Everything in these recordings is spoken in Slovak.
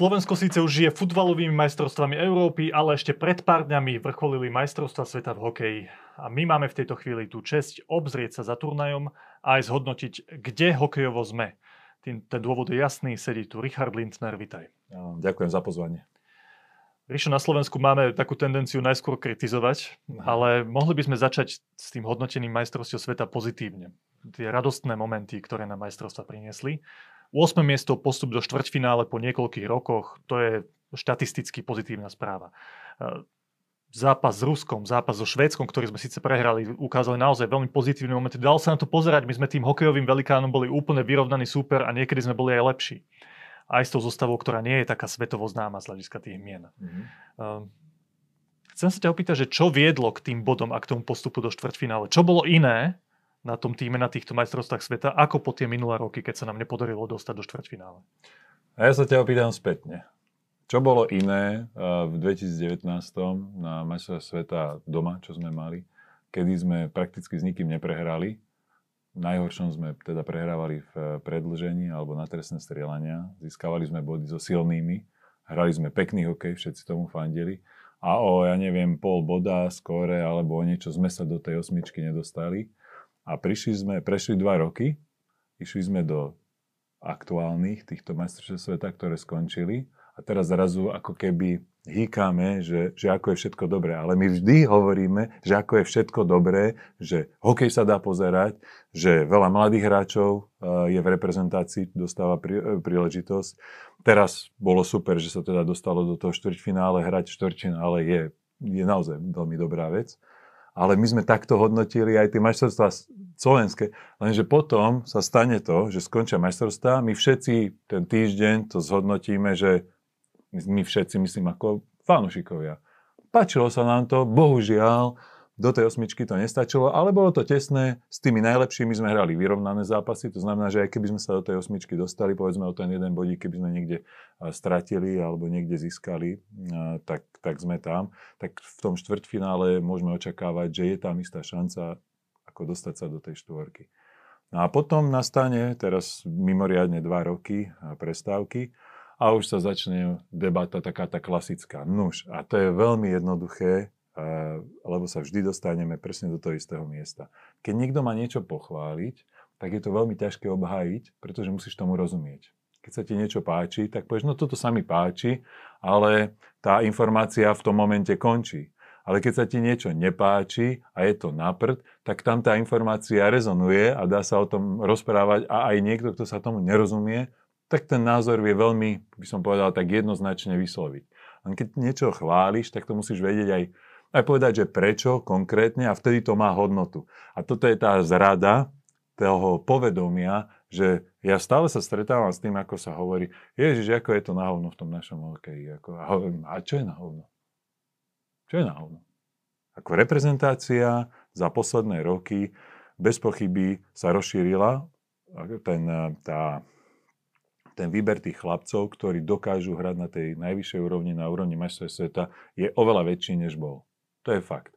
Slovensko síce už žije futbalovými majstrovstvami Európy, ale ešte pred pár dňami vrcholili majstrovstva sveta v hokeji. A my máme v tejto chvíli tú česť obzrieť sa za turnajom a aj zhodnotiť, kde hokejovo sme. Tým, ten dôvod je jasný, sedí tu Richard Lindner, vitaj. Ďakujem za pozvanie. Rišo, na Slovensku máme takú tendenciu najskôr kritizovať, mhm. ale mohli by sme začať s tým hodnotením majstrovstiev sveta pozitívne. Tie radostné momenty, ktoré nám majstrovstva priniesli. 8. miesto, postup do štvrťfinále po niekoľkých rokoch, to je štatisticky pozitívna správa. E, zápas s Ruskom, zápas so Švédskom, ktorý sme síce prehrali, ukázali naozaj veľmi pozitívne momenty. Dal sa na to pozerať, my sme tým hokejovým velikánom boli úplne vyrovnaný super a niekedy sme boli aj lepší. Aj s tou zostavou, ktorá nie je taká svetovo známa z hľadiska tých mien. Mm-hmm. chcem sa ťa opýtať, že čo viedlo k tým bodom a k tomu postupu do štvrťfinále? Čo bolo iné, na tom týme na týchto majstrovstvách sveta, ako po tie minulé roky, keď sa nám nepodarilo dostať do štvrťfinále? A ja sa ťa opýtam spätne. Čo bolo iné eh, v 2019 na majstrovstvách sveta doma, čo sme mali, kedy sme prakticky s nikým neprehrali. Najhoršom sme teda prehrávali v eh, predlžení alebo na trestné strieľania. Získavali sme body so silnými. Hrali sme pekný hokej, všetci tomu fandili. A o, ja neviem, pol boda, skóre alebo o niečo sme sa do tej osmičky nedostali. A prišli sme, prešli dva roky, išli sme do aktuálnych týchto majstrovstiev sveta, ktoré skončili a teraz zrazu ako keby hýkame, že, že ako je všetko dobré. Ale my vždy hovoríme, že ako je všetko dobré, že hokej sa dá pozerať, že veľa mladých hráčov eh, je v reprezentácii, dostáva eh, príležitosť. Teraz bolo super, že sa teda dostalo do toho štvrťfinále. Hrať štvrťfinále je, je naozaj veľmi dobrá vec ale my sme takto hodnotili aj tie majstrovstvá slovenské. Lenže potom sa stane to, že skončia majstrovstvá, my všetci ten týždeň to zhodnotíme, že my všetci, myslím, ako fanúšikovia. Páčilo sa nám to, bohužiaľ, do tej osmičky to nestačilo, ale bolo to tesné. S tými najlepšími sme hrali vyrovnané zápasy, to znamená, že aj keby sme sa do tej osmičky dostali, povedzme o ten jeden bodík, keby sme niekde stratili alebo niekde získali, tak, tak sme tam. Tak v tom štvrťfinále môžeme očakávať, že je tam istá šanca, ako dostať sa do tej štvorky. No a potom nastane teraz mimoriadne dva roky prestávky a už sa začne debata taká tá klasická. Nuž, a to je veľmi jednoduché, lebo sa vždy dostaneme presne do toho istého miesta. Keď niekto má niečo pochváliť, tak je to veľmi ťažké obhájiť, pretože musíš tomu rozumieť. Keď sa ti niečo páči, tak povieš, no toto sa mi páči, ale tá informácia v tom momente končí. Ale keď sa ti niečo nepáči a je to naprd, tak tam tá informácia rezonuje a dá sa o tom rozprávať a aj niekto, kto sa tomu nerozumie, tak ten názor vie veľmi, by som povedal, tak jednoznačne vysloviť. Len keď niečo chváliš, tak to musíš vedieť aj aj povedať, že prečo konkrétne a vtedy to má hodnotu. A toto je tá zrada toho povedomia, že ja stále sa stretávam s tým, ako sa hovorí, ježiš, ako je to na hovno v tom našom hokeji. Ako, a hovorím, a čo je na hovno? Čo je na hovno? Ako reprezentácia za posledné roky bez pochyby sa rozšírila ten, tá, ten výber tých chlapcov, ktorí dokážu hrať na tej najvyššej úrovni, na úrovni majstrovstva sveta, je oveľa väčší, než bol. To je fakt.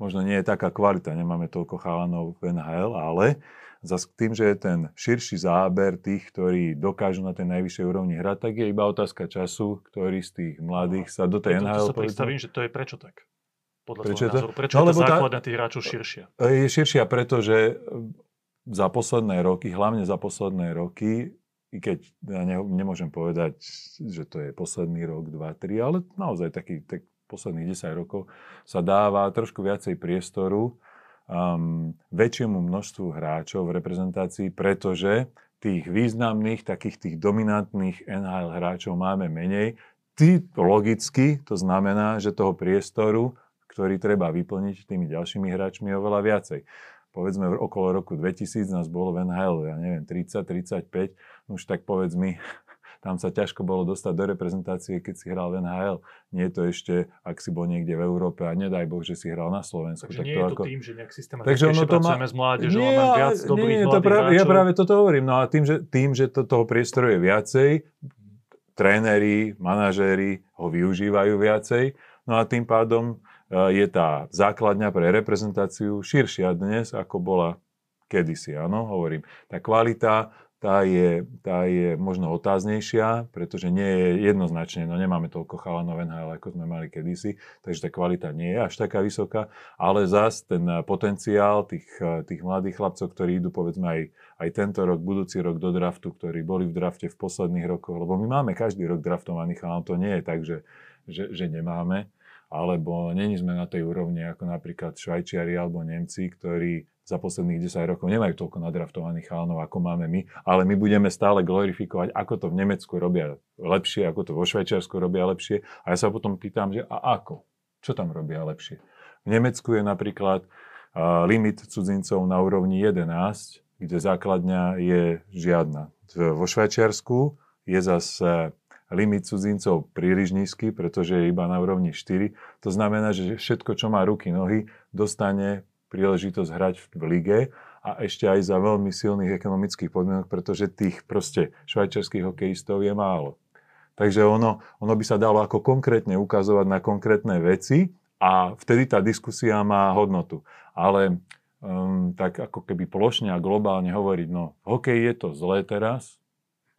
Možno nie je taká kvalita, nemáme toľko chalanov v NHL, ale zase tým, že je ten širší záber tých, ktorí dokážu na tej najvyššej úrovni hrať, tak je iba otázka času, ktorý z tých mladých sa do tej NHL... To, to sa predstavím, že to je prečo tak? Podľa prečo to? názoru. Prečo no, je tá základňa tých hráčov širšia? Je širšia, pretože za posledné roky, hlavne za posledné roky, i keď ja ne, nemôžem povedať, že to je posledný rok, dva, tri, ale naozaj taký, tak posledných 10 rokov sa dáva trošku viacej priestoru um, väčšiemu množstvu hráčov v reprezentácii, pretože tých významných, takých tých dominantných NHL hráčov máme menej. Ty logicky, to znamená, že toho priestoru, ktorý treba vyplniť tými ďalšími hráčmi, je oveľa viacej. Povedzme, okolo roku 2000 nás bolo v NHL, ja neviem, 30, 35, už tak povedz mi, tam sa ťažko bolo dostať do reprezentácie, keď si hral v NHL. Nie je to ešte, ak si bol niekde v Európe a nedaj Boh, že si hral na Slovensku. Takže tak nie to je to ako... tým, že nejak systematicky ono to má... s mládežou nie, máme viac dobrých nie, to práve, Ja práve toto hovorím. No a tým, že, tým, že to, toho priestoru je viacej, tréneri, manažéri ho využívajú viacej, no a tým pádom e, je tá základňa pre reprezentáciu širšia dnes, ako bola kedysi, áno, hovorím. Tá kvalita tá je, tá je možno otáznejšia, pretože nie je jednoznačne, no nemáme toľko chalanov NHL, ako sme mali kedysi, takže tá kvalita nie je až taká vysoká, ale zas ten potenciál tých, tých mladých chlapcov, ktorí idú povedzme aj, aj tento rok, budúci rok do draftu, ktorí boli v drafte v posledných rokoch, lebo my máme každý rok draftovaných chalanov, to nie je tak, že, že, že nemáme, alebo není sme na tej úrovni ako napríklad Švajčiari alebo Nemci, ktorí za posledných 10 rokov nemajú toľko nadraftovaných chalanov, ako máme my, ale my budeme stále glorifikovať, ako to v Nemecku robia lepšie, ako to vo Švajčiarsku robia lepšie. A ja sa potom pýtam, že a ako? Čo tam robia lepšie? V Nemecku je napríklad uh, limit cudzincov na úrovni 11, kde základňa je žiadna. Vo Švajčiarsku je zase limit cudzincov príliš nízky, pretože je iba na úrovni 4. To znamená, že všetko, čo má ruky, nohy, dostane príležitosť hrať v lige a ešte aj za veľmi silných ekonomických podmienok, pretože tých proste švajčiarských hokejistov je málo. Takže ono, ono by sa dalo ako konkrétne ukazovať na konkrétne veci a vtedy tá diskusia má hodnotu. Ale um, tak ako keby plošne a globálne hovoriť, no hokej je to zlé teraz,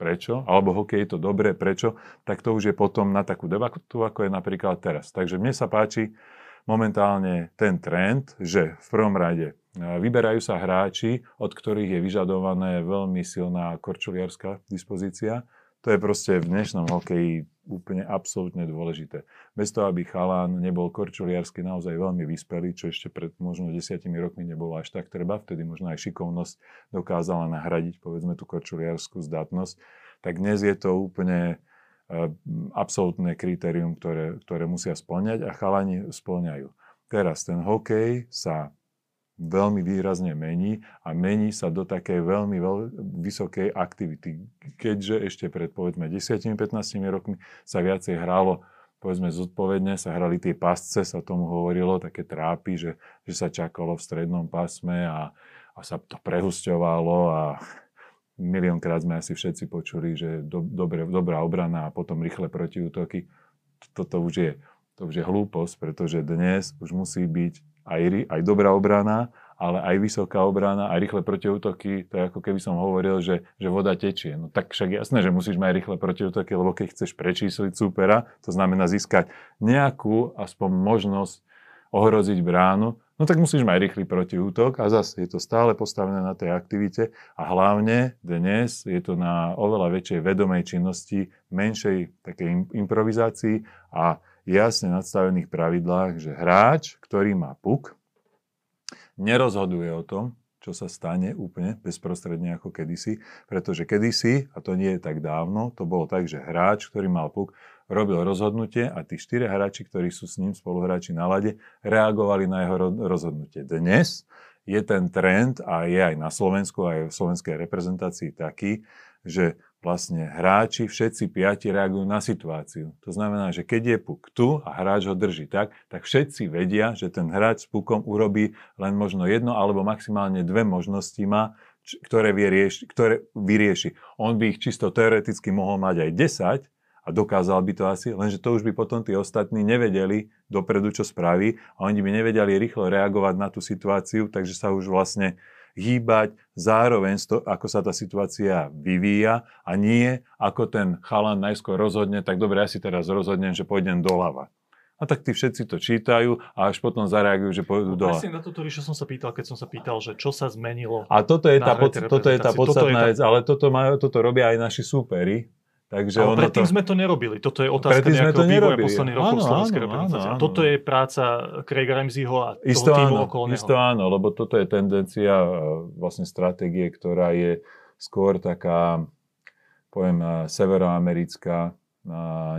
prečo, alebo hokej je to dobré, prečo, tak to už je potom na takú debatu, ako je napríklad teraz. Takže mne sa páči, momentálne ten trend, že v prvom rade e, vyberajú sa hráči, od ktorých je vyžadované veľmi silná korčuliarská dispozícia. To je proste v dnešnom hokeji úplne absolútne dôležité. Bez toho, aby chalán nebol korčuliarsky naozaj veľmi vyspelý, čo ešte pred možno desiatimi rokmi nebolo až tak treba, vtedy možno aj šikovnosť dokázala nahradiť povedzme tú korčuliarskú zdatnosť, tak dnes je to úplne absolútne kritérium, ktoré, ktoré musia splňať a chalani splňajú. Teraz ten hokej sa veľmi výrazne mení a mení sa do takej veľmi veľ, vysokej aktivity. Keďže ešte pred povedzme 10-15 rokmi sa viacej hralo povedzme zodpovedne, sa hrali tie pasce, sa tomu hovorilo, také trápy, že, že sa čakalo v strednom pásme a, a sa to prehusťovalo a miliónkrát sme asi všetci počuli, že do, dobre, dobrá obrana a potom rýchle protiútoky. Toto už je, to už je hlúposť, pretože dnes už musí byť aj, aj dobrá obrana, ale aj vysoká obrana, aj rýchle protiútoky. To je ako keby som hovoril, že, že voda tečie. No tak však jasné, že musíš mať rýchle protiútoky, lebo keď chceš prečísliť súpera, to znamená získať nejakú aspoň možnosť ohroziť bránu, no tak musíš mať rýchly protiútok a zase je to stále postavené na tej aktivite a hlavne dnes je to na oveľa väčšej vedomej činnosti, menšej takej improvizácii a jasne nadstavených pravidlách, že hráč, ktorý má puk, nerozhoduje o tom, čo sa stane úplne bezprostredne ako kedysi, pretože kedysi, a to nie je tak dávno, to bolo tak, že hráč, ktorý mal puk, robil rozhodnutie a tí štyri hráči, ktorí sú s ním spoluhráči na lade, reagovali na jeho rozhodnutie. Dnes je ten trend a je aj na Slovensku, aj v slovenskej reprezentácii taký, že vlastne hráči, všetci piati reagujú na situáciu. To znamená, že keď je puk tu a hráč ho drží tak, tak všetci vedia, že ten hráč s pukom urobí len možno jedno alebo maximálne dve možnosti má, ktoré, vyrieši, ktoré vyrieši. On by ich čisto teoreticky mohol mať aj 10 a dokázal by to asi, lenže to už by potom tí ostatní nevedeli dopredu, čo spraví a oni by nevedeli rýchlo reagovať na tú situáciu, takže sa už vlastne hýbať zároveň, ako sa tá situácia vyvíja a nie ako ten chalan najskôr rozhodne, tak dobre, ja si teraz rozhodnem, že pôjdem doľava. A tak tí všetci to čítajú a až potom zareagujú, že pôjdu no, dole. Presne na toto čo som sa pýtal, keď som sa pýtal, že čo sa zmenilo. A toto je tá, pod, toto je tá podstatná vec, ale toto, majú, toto robia aj naši súperi. Takže ale predtým to... sme to nerobili. Toto je otázka nejakého vývoja posledných rokov áno, slovenskej reprezentácie. Áno, áno. Toto je práca Craiga Ramseyho a toho isto týmu áno, okolo neho. Isto áno, lebo toto je tendencia e, vlastne stratégie, ktorá je skôr taká, poviem, e, severoamerická,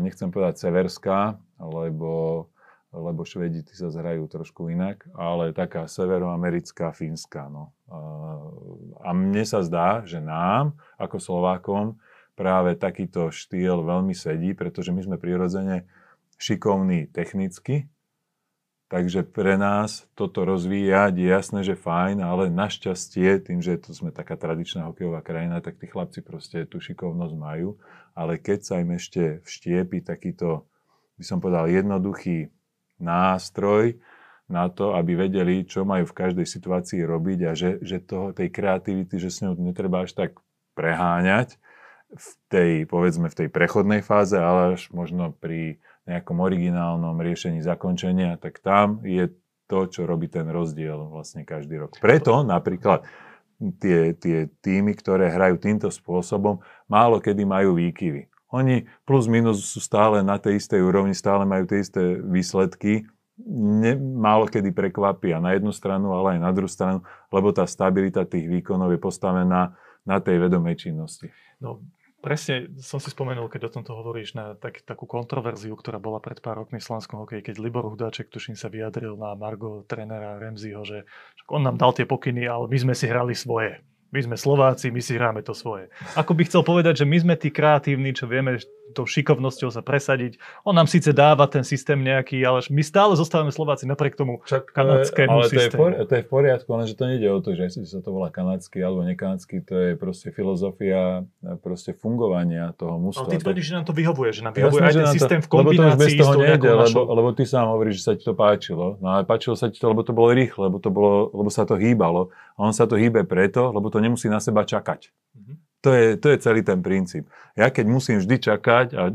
nechcem povedať severská, lebo, lebo Švedi sa zhrajú trošku inak, ale taká severoamerická, fínska. No. A mne sa zdá, že nám, ako Slovákom, práve takýto štýl veľmi sedí, pretože my sme prirodzene šikovní technicky, takže pre nás toto rozvíjať je jasné, že fajn, ale našťastie, tým, že tu sme taká tradičná hokejová krajina, tak tí chlapci proste tú šikovnosť majú, ale keď sa im ešte vštiepi takýto, by som povedal, jednoduchý nástroj, na to, aby vedeli, čo majú v každej situácii robiť a že, že toho, tej kreativity, že s ňou netreba až tak preháňať v tej, povedzme, v tej prechodnej fáze, ale až možno pri nejakom originálnom riešení zakončenia, tak tam je to, čo robí ten rozdiel vlastne každý rok. Preto napríklad tie, tie týmy, ktoré hrajú týmto spôsobom, málo kedy majú výkyvy. Oni plus minus sú stále na tej istej úrovni, stále majú tie isté výsledky, ne, málo kedy prekvapia na jednu stranu, ale aj na druhú stranu, lebo tá stabilita tých výkonov je postavená na tej vedomej činnosti. No, Presne som si spomenul, keď o tomto hovoríš, na tak, takú kontroverziu, ktorá bola pred pár rokmi v Slovenskom hokeji, keď Libor Hudáček, tuším, sa vyjadril na Margo trénera Remziho, že on nám dal tie pokyny, ale my sme si hrali svoje. My sme Slováci, my si hráme to svoje. Ako by chcel povedať, že my sme tí kreatívni, čo vieme tou šikovnosťou sa presadiť. On nám síce dáva ten systém nejaký, ale my stále zostávame Slováci napriek tomu Čak, kanadskému ale systému. To je, to je v poriadku, lenže to nejde o to, že si sa to volá kanadský alebo nekanadský, to je proste filozofia proste fungovania toho mužstva. Ale ty tvrdíš, že nám to vyhovuje, že nám vyhovuje Jasne, aj ten systém to, v kombinácii lebo to nejde, lebo, lebo ty sám hovoríš, že sa ti to páčilo. No ale páčilo sa ti to, lebo to bolo rýchle, lebo, to bolo, lebo sa to hýbalo. A on sa to hýbe preto, lebo to nemusí na seba čakať. Mm-hmm. To je, to je celý ten princíp. Ja keď musím vždy čakať a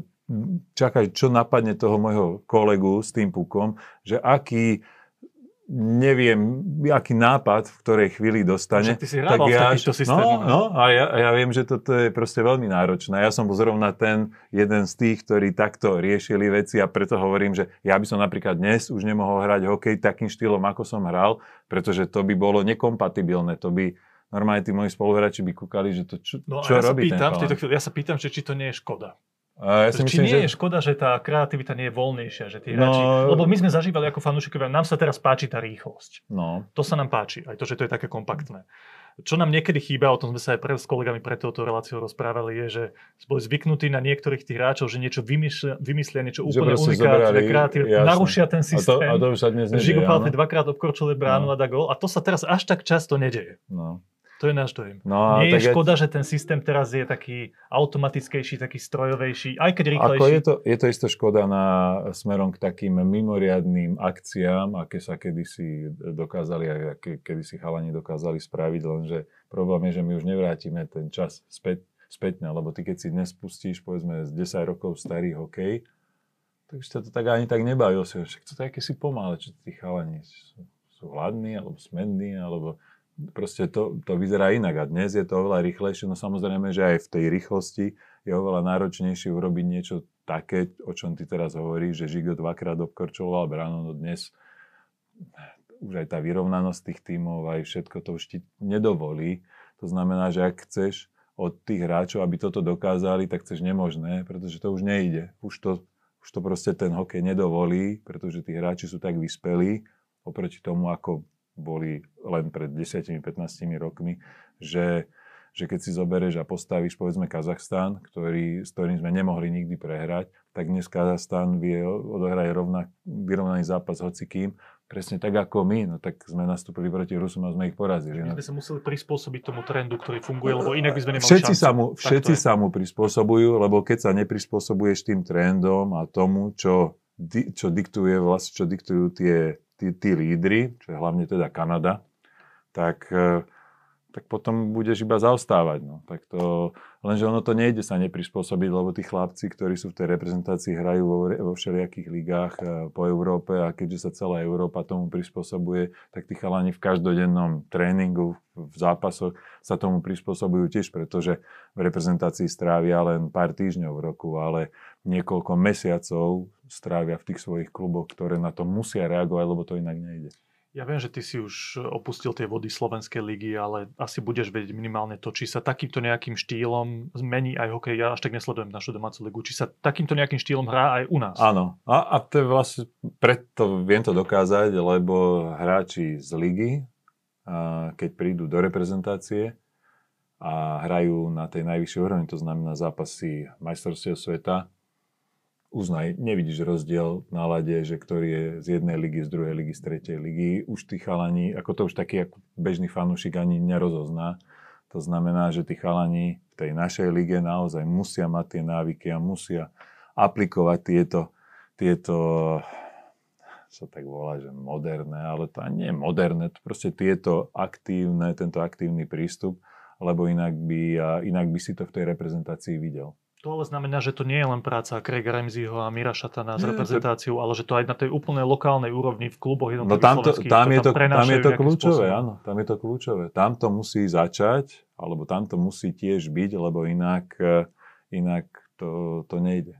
čakať, čo napadne toho môjho kolegu s tým pukom, že aký neviem, aký nápad v ktorej chvíli dostane. Však ty si tak ja, v No, no a ja, ja viem, že toto je proste veľmi náročné. Ja som zrovna ten jeden z tých, ktorí takto riešili veci a preto hovorím, že ja by som napríklad dnes už nemohol hrať hokej takým štýlom, ako som hral, pretože to by bolo nekompatibilné. To by normálne tí moji spoluhráči by kúkali, že to čo, no, čo ja robí sa pýtam, ten chvíli, Ja sa pýtam, že či to nie je škoda. A ja si Či myslím, nie že... je škoda, že tá kreativita nie je voľnejšia, že tí hráči... No... Lebo my sme zažívali ako fanúšikovia, nám sa teraz páči tá rýchlosť. No. To sa nám páči, aj to, že to je také kompaktné. Čo nám niekedy chýba, o tom sme sa aj pre, s kolegami pred touto reláciou rozprávali, je, že boli zvyknutí na niektorých tých hráčov, že niečo vymyslia, vymyslia niečo úplne unikátne, kreatívne, narušia ten systém. A to, a to už sa dnes Žigo dvakrát obkročil bránu no. a dá gol. A to sa teraz až tak často nedeje. No. To je náš dojem. No, Nie je škoda, ja... že ten systém teraz je taký automatickejší, taký strojovejší, aj keď rýchlejší. Ako je, to, je to isto škoda na smerom k takým mimoriadným akciám, aké sa kedysi dokázali, aké kedysi chalani dokázali spraviť, lenže problém je, že my už nevrátime ten čas späť, späťne, lebo ty keď si dnes pustíš, povedzme, z 10 rokov starý hokej, tak už to tak ani tak nebaví. Však to je si pomále, čo tí chalani sú, sú hladní, alebo smední, alebo proste to, to vyzerá inak a dnes je to oveľa rýchlejšie, no samozrejme, že aj v tej rýchlosti je oveľa náročnejšie urobiť niečo také, o čom ty teraz hovoríš, že Žigo dvakrát obkorčoval bránu, no dnes už aj tá vyrovnanosť tých tímov, aj všetko to už ti nedovolí. To znamená, že ak chceš od tých hráčov, aby toto dokázali, tak chceš nemožné, pretože to už nejde. Už to, už to proste ten hokej nedovolí, pretože tí hráči sú tak vyspelí oproti tomu, ako boli len pred 10-15 rokmi, že, že keď si zoberieš a postavíš povedzme Kazachstán, ktorý, s ktorým sme nemohli nikdy prehrať, tak dnes Kazachstán vie odohrať rovnak, vyrovnaný zápas hocikým, presne tak ako my, no tak sme nastúpili proti Rusom a sme ich porazili. My no. sme sa museli prispôsobiť tomu trendu, ktorý funguje, lebo inak by sme nemali všetci šancu. Sa mu, všetci sa mu prispôsobujú, lebo keď sa neprispôsobuješ tým trendom a tomu, čo, čo diktuje vlastne, čo diktujú tie tí, tí lídry, čo je hlavne teda Kanada, tak, e, tak potom budeš iba zaostávať. No. Tak to, lenže ono to nejde sa neprispôsobiť, lebo tí chlapci, ktorí sú v tej reprezentácii, hrajú vo, vo všelijakých ligách e, po Európe a keďže sa celá Európa tomu prispôsobuje, tak tí chalani v každodennom tréningu, v zápasoch sa tomu prispôsobujú tiež, pretože v reprezentácii strávia len pár týždňov v roku, ale niekoľko mesiacov strávia v tých svojich kluboch, ktoré na to musia reagovať, lebo to inak nejde. Ja viem, že ty si už opustil tie vody Slovenskej ligy, ale asi budeš vedieť minimálne to, či sa takýmto nejakým štýlom zmení aj hokej. Ja až tak nesledujem našu domácu ligu. Či sa takýmto nejakým štýlom hrá aj u nás. Áno. A, a to je vlastne, preto viem to dokázať, lebo hráči z ligy, keď prídu do reprezentácie a hrajú na tej najvyššej úrovni, to znamená zápasy majstrovstiev sveta, uznaj, nevidíš rozdiel v nálade, že ktorý je z jednej ligy, z druhej ligy, z tretej ligy. Už tí chalani, ako to už taký ako bežný fanúšik ani nerozozná. To znamená, že tí chalani v tej našej lige naozaj musia mať tie návyky a musia aplikovať tieto, tieto sa tak volá, že moderné, ale to nie je moderné, to proste tieto aktívne, tento aktívny prístup lebo inak by, inak by si to v tej reprezentácii videl. To ale znamená, že to nie je len práca Craiga Ramseyho a Mira Šatana s reprezentáciou, ale že to aj na tej úplnej lokálnej úrovni v kluboch no tam, to, tam, je to, tam je to kľúčové, spôsobom. áno, tam je to kľúčové. Tam to musí začať, alebo tam to musí tiež byť, lebo inak, eh, inak to, to nejde.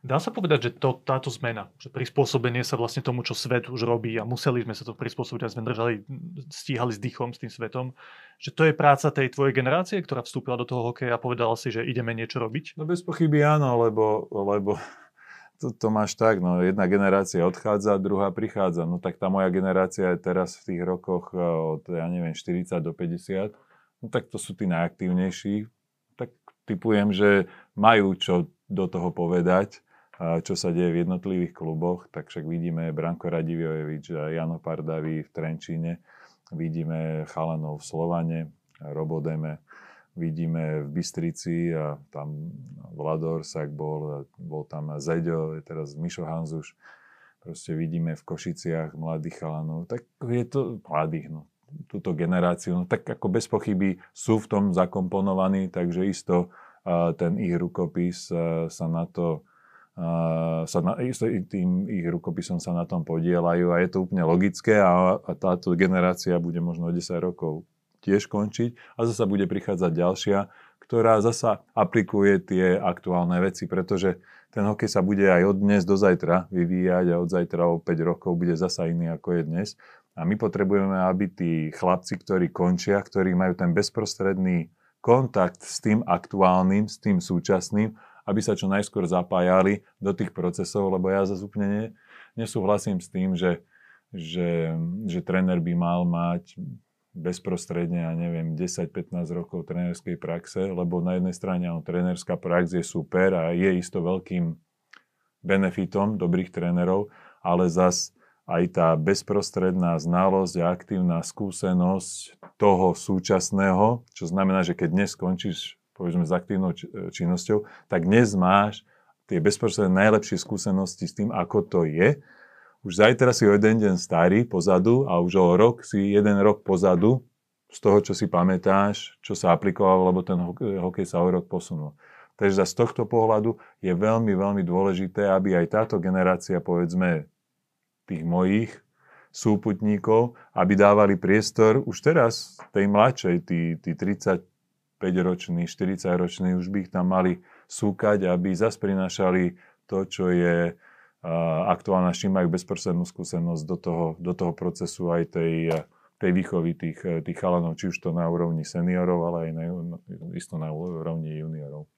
Dá sa povedať, že to, táto zmena, že prispôsobenie sa vlastne tomu, čo svet už robí a museli sme sa to prispôsobiť, a sme držali, stíhali s dýchom s tým svetom, že to je práca tej tvojej generácie, ktorá vstúpila do toho hokeja a povedala si, že ideme niečo robiť? No bez pochyby áno, lebo, lebo to, to máš tak, no jedna generácia odchádza, druhá prichádza. No tak tá moja generácia je teraz v tých rokoch eh, od, ja neviem, 40 do 50. No tak to sú tí najaktívnejší. Tak typujem, že majú čo do toho povedať čo sa deje v jednotlivých kluboch, tak však vidíme Branko Radiviojevič a Jano Pardavi v Trenčíne, vidíme Chalanov v Slovane, Robodeme, vidíme v Bystrici a tam Vlador Sak bol, bol tam Zeďo, je teraz Mišo Hanzuš, proste vidíme v Košiciach mladých chalanov, tak je to mladých, no, túto generáciu, no tak ako bez pochyby sú v tom zakomponovaní, takže isto ten ich rukopis sa na to sa na, tým ich rukopisom sa na tom podielajú a je to úplne logické a, a táto generácia bude možno o 10 rokov tiež končiť a zasa bude prichádzať ďalšia, ktorá zasa aplikuje tie aktuálne veci, pretože ten hokej sa bude aj od dnes do zajtra vyvíjať a od zajtra o 5 rokov bude zasa iný ako je dnes. A my potrebujeme, aby tí chlapci, ktorí končia, ktorí majú ten bezprostredný kontakt s tým aktuálnym, s tým súčasným, aby sa čo najskôr zapájali do tých procesov, lebo ja zase úplne ne, nesúhlasím s tým, že, že, že tréner by mal mať bezprostredne, ja neviem, 10-15 rokov trénerskej praxe, lebo na jednej strane áno, trénerská prax je super a je isto veľkým benefitom dobrých trénerov, ale zas aj tá bezprostredná znalosť a aktívna skúsenosť toho súčasného, čo znamená, že keď dnes skončíš povedzme s aktívnou činnosťou, tak dnes máš tie bezprostredné najlepšie skúsenosti s tým, ako to je. Už zajtra si o jeden deň starý pozadu a už o rok si jeden rok pozadu z toho, čo si pamätáš, čo sa aplikovalo, lebo ten hokej sa o rok posunul. Takže z tohto pohľadu je veľmi, veľmi dôležité, aby aj táto generácia, povedzme, tých mojich súputníkov, aby dávali priestor už teraz tej mladšej, tí, tí 30 5-roční, 40-roční už by ich tam mali súkať, aby zase prinášali to, čo je aktuálne, s čím majú bezprostrednú skúsenosť do toho, do toho procesu aj tej, tej výchovy tých, tých chalanov, či už to na úrovni seniorov, ale aj na, isto na úrovni juniorov.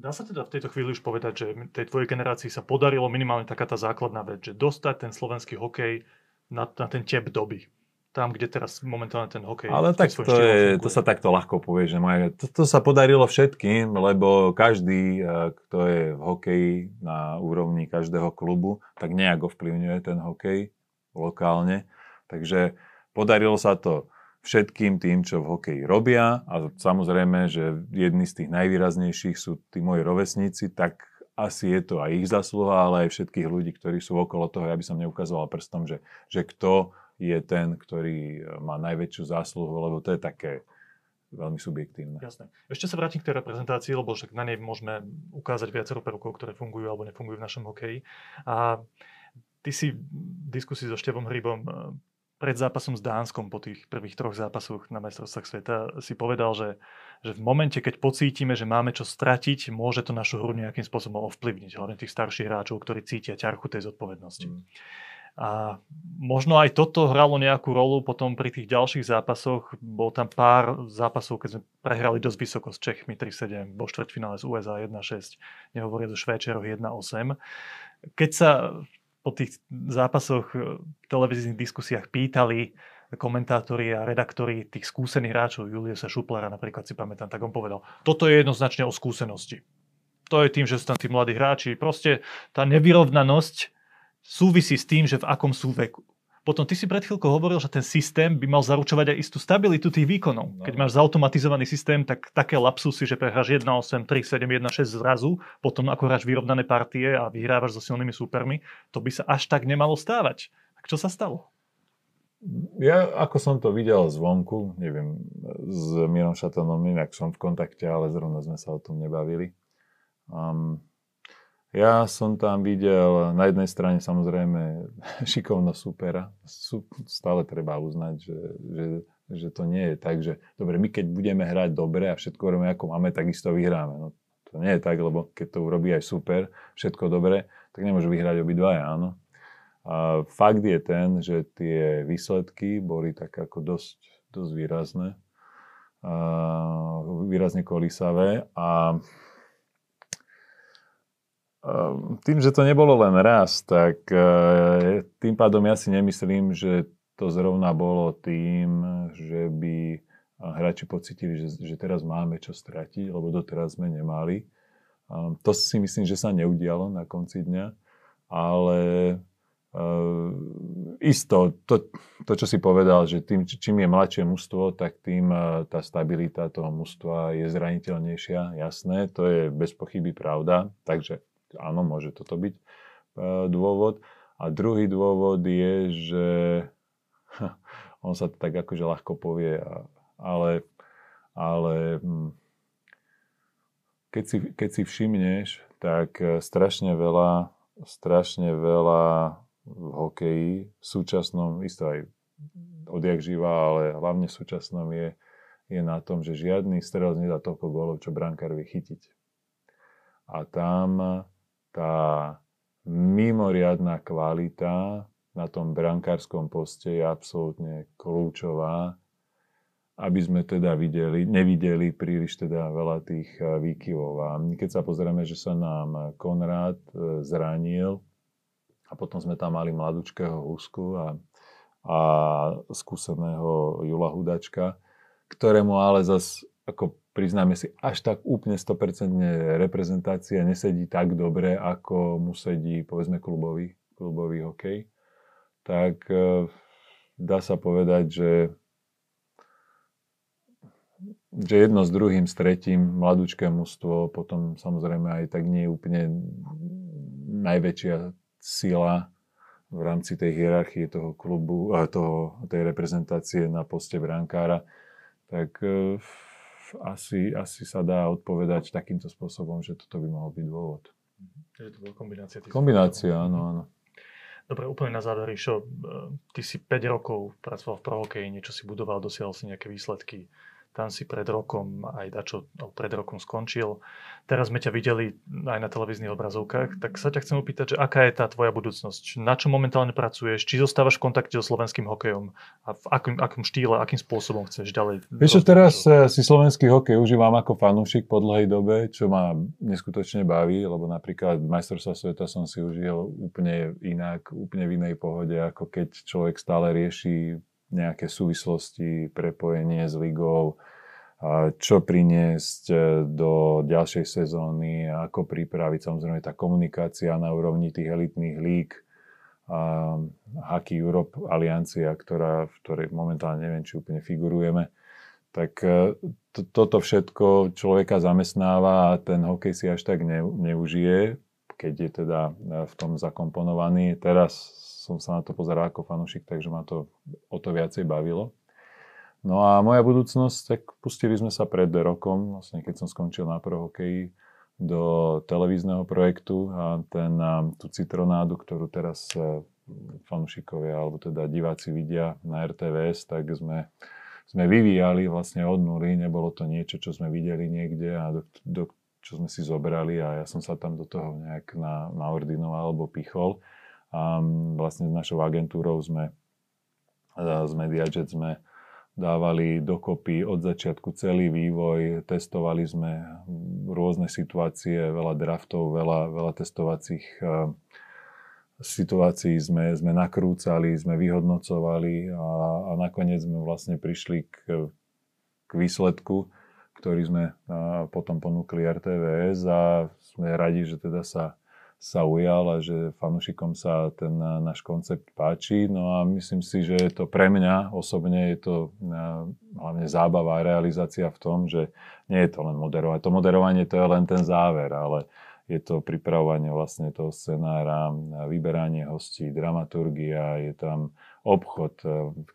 Dá sa teda v tejto chvíli už povedať, že tej tvojej generácii sa podarilo minimálne taká tá základná vec, že dostať ten slovenský hokej na, na ten tep doby tam, kde teraz momentálne ten hokej... Ale tak to, je, to sa takto ľahko povie, že moje, to, to sa podarilo všetkým, lebo každý, eh, kto je v hokeji na úrovni každého klubu, tak nejak ovplyvňuje ten hokej lokálne. Takže podarilo sa to všetkým tým, čo v hokeji robia a samozrejme, že jedni z tých najvýraznejších sú tí moji rovesníci, tak asi je to aj ich zasluha, ale aj všetkých ľudí, ktorí sú okolo toho, aby som neukazoval prstom, že, že kto je ten, ktorý e, má najväčšiu zásluhu, lebo to je také veľmi subjektívne. Jasné. Ešte sa vrátim k tej reprezentácii, lebo však na nej môžeme ukázať viacero prvkov, ktoré fungujú alebo nefungujú v našom hokeji. A ty si v diskusii so Števom Hrybom e, pred zápasom s Dánskom po tých prvých troch zápasoch na majstrovstvách sveta si povedal, že, že v momente, keď pocítime, že máme čo stratiť, môže to našu hru nejakým spôsobom ovplyvniť, hlavne tých starších hráčov, ktorí cítia ťarchu tej zodpovednosti. Mm. A možno aj toto hralo nejakú rolu potom pri tých ďalších zápasoch. Bol tam pár zápasov, keď sme prehrali dosť vysoko s Čechmi 3-7, vo štvrťfinále z USA 1-6, nehovoria zo Švéčeroch 1-8. Keď sa po tých zápasoch v televíznych diskusiách pýtali komentátori a redaktori tých skúsených hráčov, Juliusa Šuplera napríklad si pamätám, tak on povedal, toto je jednoznačne o skúsenosti. To je tým, že sú tam tí mladí hráči. Proste tá nevyrovnanosť súvisí s tým, že v akom sú veku. Potom ty si pred chvíľkou hovoril, že ten systém by mal zaručovať aj istú stabilitu tých výkonov. No. Keď máš zautomatizovaný systém, tak také lapsusy, že prehráš 1-8, 3-7, 1-6 zrazu, potom ako hráš vyrovnané partie a vyhrávaš so silnými súpermi, to by sa až tak nemalo stávať. Tak čo sa stalo? ja ako som to videl zvonku, neviem, s Mírom Šatanom, inak som v kontakte, ale zrovna sme sa o tom nebavili. Um, ja som tam videl na jednej strane samozrejme šikovno supera. Stále treba uznať, že, že, že to nie je tak, že dobre, my keď budeme hrať dobre a všetko robíme ako máme, tak isto vyhráme. No, to nie je tak, lebo keď to urobí aj super, všetko dobre, tak nemôžu vyhrať obidvaja, áno. A fakt je ten, že tie výsledky boli tak ako dosť, dosť výrazné, a výrazne kolísavé a tým, že to nebolo len raz, tak e, tým pádom ja si nemyslím, že to zrovna bolo tým, že by hráči pocitili, že, že teraz máme čo stratiť, lebo doteraz sme nemali. To si myslím, že sa neudialo na konci dňa, ale Uh, isto, to, to, čo si povedal, že tým, čím je mladšie mužstvo, tak tým uh, tá stabilita toho mužstva je zraniteľnejšia, jasné, to je bez pochyby pravda, takže áno, môže toto byť uh, dôvod. A druhý dôvod je, že on sa tak akože ľahko povie, ale, ale hm, keď, si, keď si všimneš, tak strašne veľa, strašne veľa v hokeji, v súčasnom, isto aj odjak živa, ale hlavne v súčasnom je, je na tom, že žiadny strelec nedá toľko gólov, čo brankár vie chytiť. A tam tá mimoriadná kvalita na tom brankárskom poste je absolútne kľúčová, aby sme teda videli, nevideli príliš teda veľa tých eh, výkyvov. A keď sa pozrieme, že sa nám Konrád eh, zranil, a potom sme tam mali mladúčkého Husku a, a skúseného Jula Hudačka, ktorému ale zas, ako priznáme si, až tak úplne 100% reprezentácia nesedí tak dobre, ako mu sedí, povedzme, klubový, klubový hokej. Tak e, dá sa povedať, že že jedno s druhým, s tretím, mladúčké mužstvo, potom samozrejme aj tak nie je úplne najväčšia sila v rámci tej hierarchie toho klubu, toho, tej reprezentácie na poste brankára, tak e, asi, asi sa dá odpovedať takýmto spôsobom, že toto by mohol byť dôvod. Takže to bola kombinácia. Kombinácia, áno, áno. Dobre, úplne na záver, Ríšo, e, ty si 5 rokov pracoval v prohokeji, niečo si budoval, dosiahol si nejaké výsledky tam si pred rokom aj dačo no, pred rokom skončil. Teraz sme ťa videli aj na televíznych obrazovkách, tak sa ťa chcem opýtať, že aká je tá tvoja budúcnosť? Na čo momentálne pracuješ? Či zostávaš v kontakte so slovenským hokejom? A v akom, akom štýle, akým spôsobom chceš ďalej? Vieš čo, teraz to? si slovenský hokej užívam ako fanúšik po dlhej dobe, čo ma neskutočne baví, lebo napríklad majstrovstva sveta som si užil úplne inak, úplne v inej pohode, ako keď človek stále rieši nejaké súvislosti, prepojenie s ligou, čo priniesť e, do ďalšej sezóny, ako pripraviť samozrejme tá komunikácia na úrovni tých elitných líg, Hockey Europe aliancia, ktorá, v ktorej momentálne neviem, či úplne figurujeme, tak e, to, toto všetko človeka zamestnáva a ten hokej si až tak ne, neužije, keď je teda e, v tom zakomponovaný. Teraz som sa na to pozeral ako fanúšik, takže ma to o to viacej bavilo. No a moja budúcnosť, tak pustili sme sa pred rokom, vlastne keď som skončil na pro hokeji, do televízneho projektu a ten, tú citronádu, ktorú teraz e, fanúšikovia alebo teda diváci vidia na RTVS, tak sme, sme vyvíjali vlastne od nuly, nebolo to niečo, čo sme videli niekde a do, do, čo sme si zobrali a ja som sa tam do toho nejak na, naordinoval alebo pichol. A vlastne s našou agentúrou sme, z MediaJet sme dávali dokopy od začiatku celý vývoj, testovali sme rôzne situácie, veľa draftov, veľa, veľa testovacích situácií sme, sme nakrúcali, sme vyhodnocovali a, a nakoniec sme vlastne prišli k, k výsledku, ktorý sme potom ponúkli RTVS a sme radi, že teda sa sa ujal a že fanúšikom sa ten náš koncept páči. No a myslím si, že je to pre mňa osobne je to hlavne zábava a realizácia v tom, že nie je to len moderovanie. To moderovanie to je len ten záver, ale je to pripravovanie vlastne toho scenára, vyberanie hostí, dramaturgia, je tam obchod.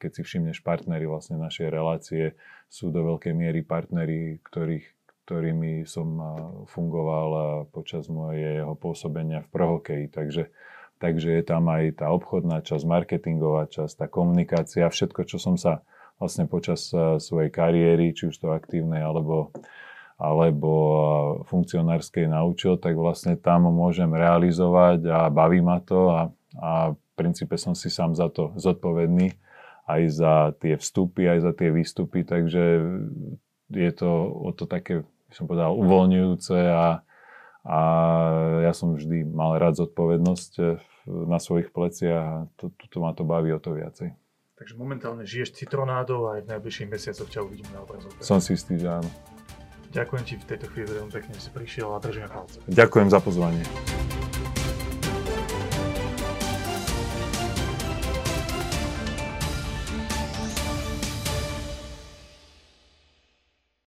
Keď si všimneš partnery vlastne našej relácie, sú do veľkej miery partnery, ktorých, ktorými som fungoval počas mojej pôsobenia v prohokeji. Takže, takže je tam aj tá obchodná časť, marketingová časť, tá komunikácia, všetko, čo som sa vlastne počas svojej kariéry, či už to aktívnej alebo alebo funkcionárskej naučil, tak vlastne tam môžem realizovať a baví ma to a, a v princípe som si sám za to zodpovedný aj za tie vstupy, aj za tie výstupy, takže je to o to také, som povedal, uvoľňujúce a, a ja som vždy mal rád zodpovednosť na svojich pleciach a to, to, to ma to baví o to viacej. Takže momentálne žiješ citronádou a aj v najbližších mesiacoch ťa uvidíme na obrazovke. Som si istý, že áno. Ďakujem ti v tejto chvíli veľmi pekne, že si prišiel a držíme palce. Ďakujem za pozvanie.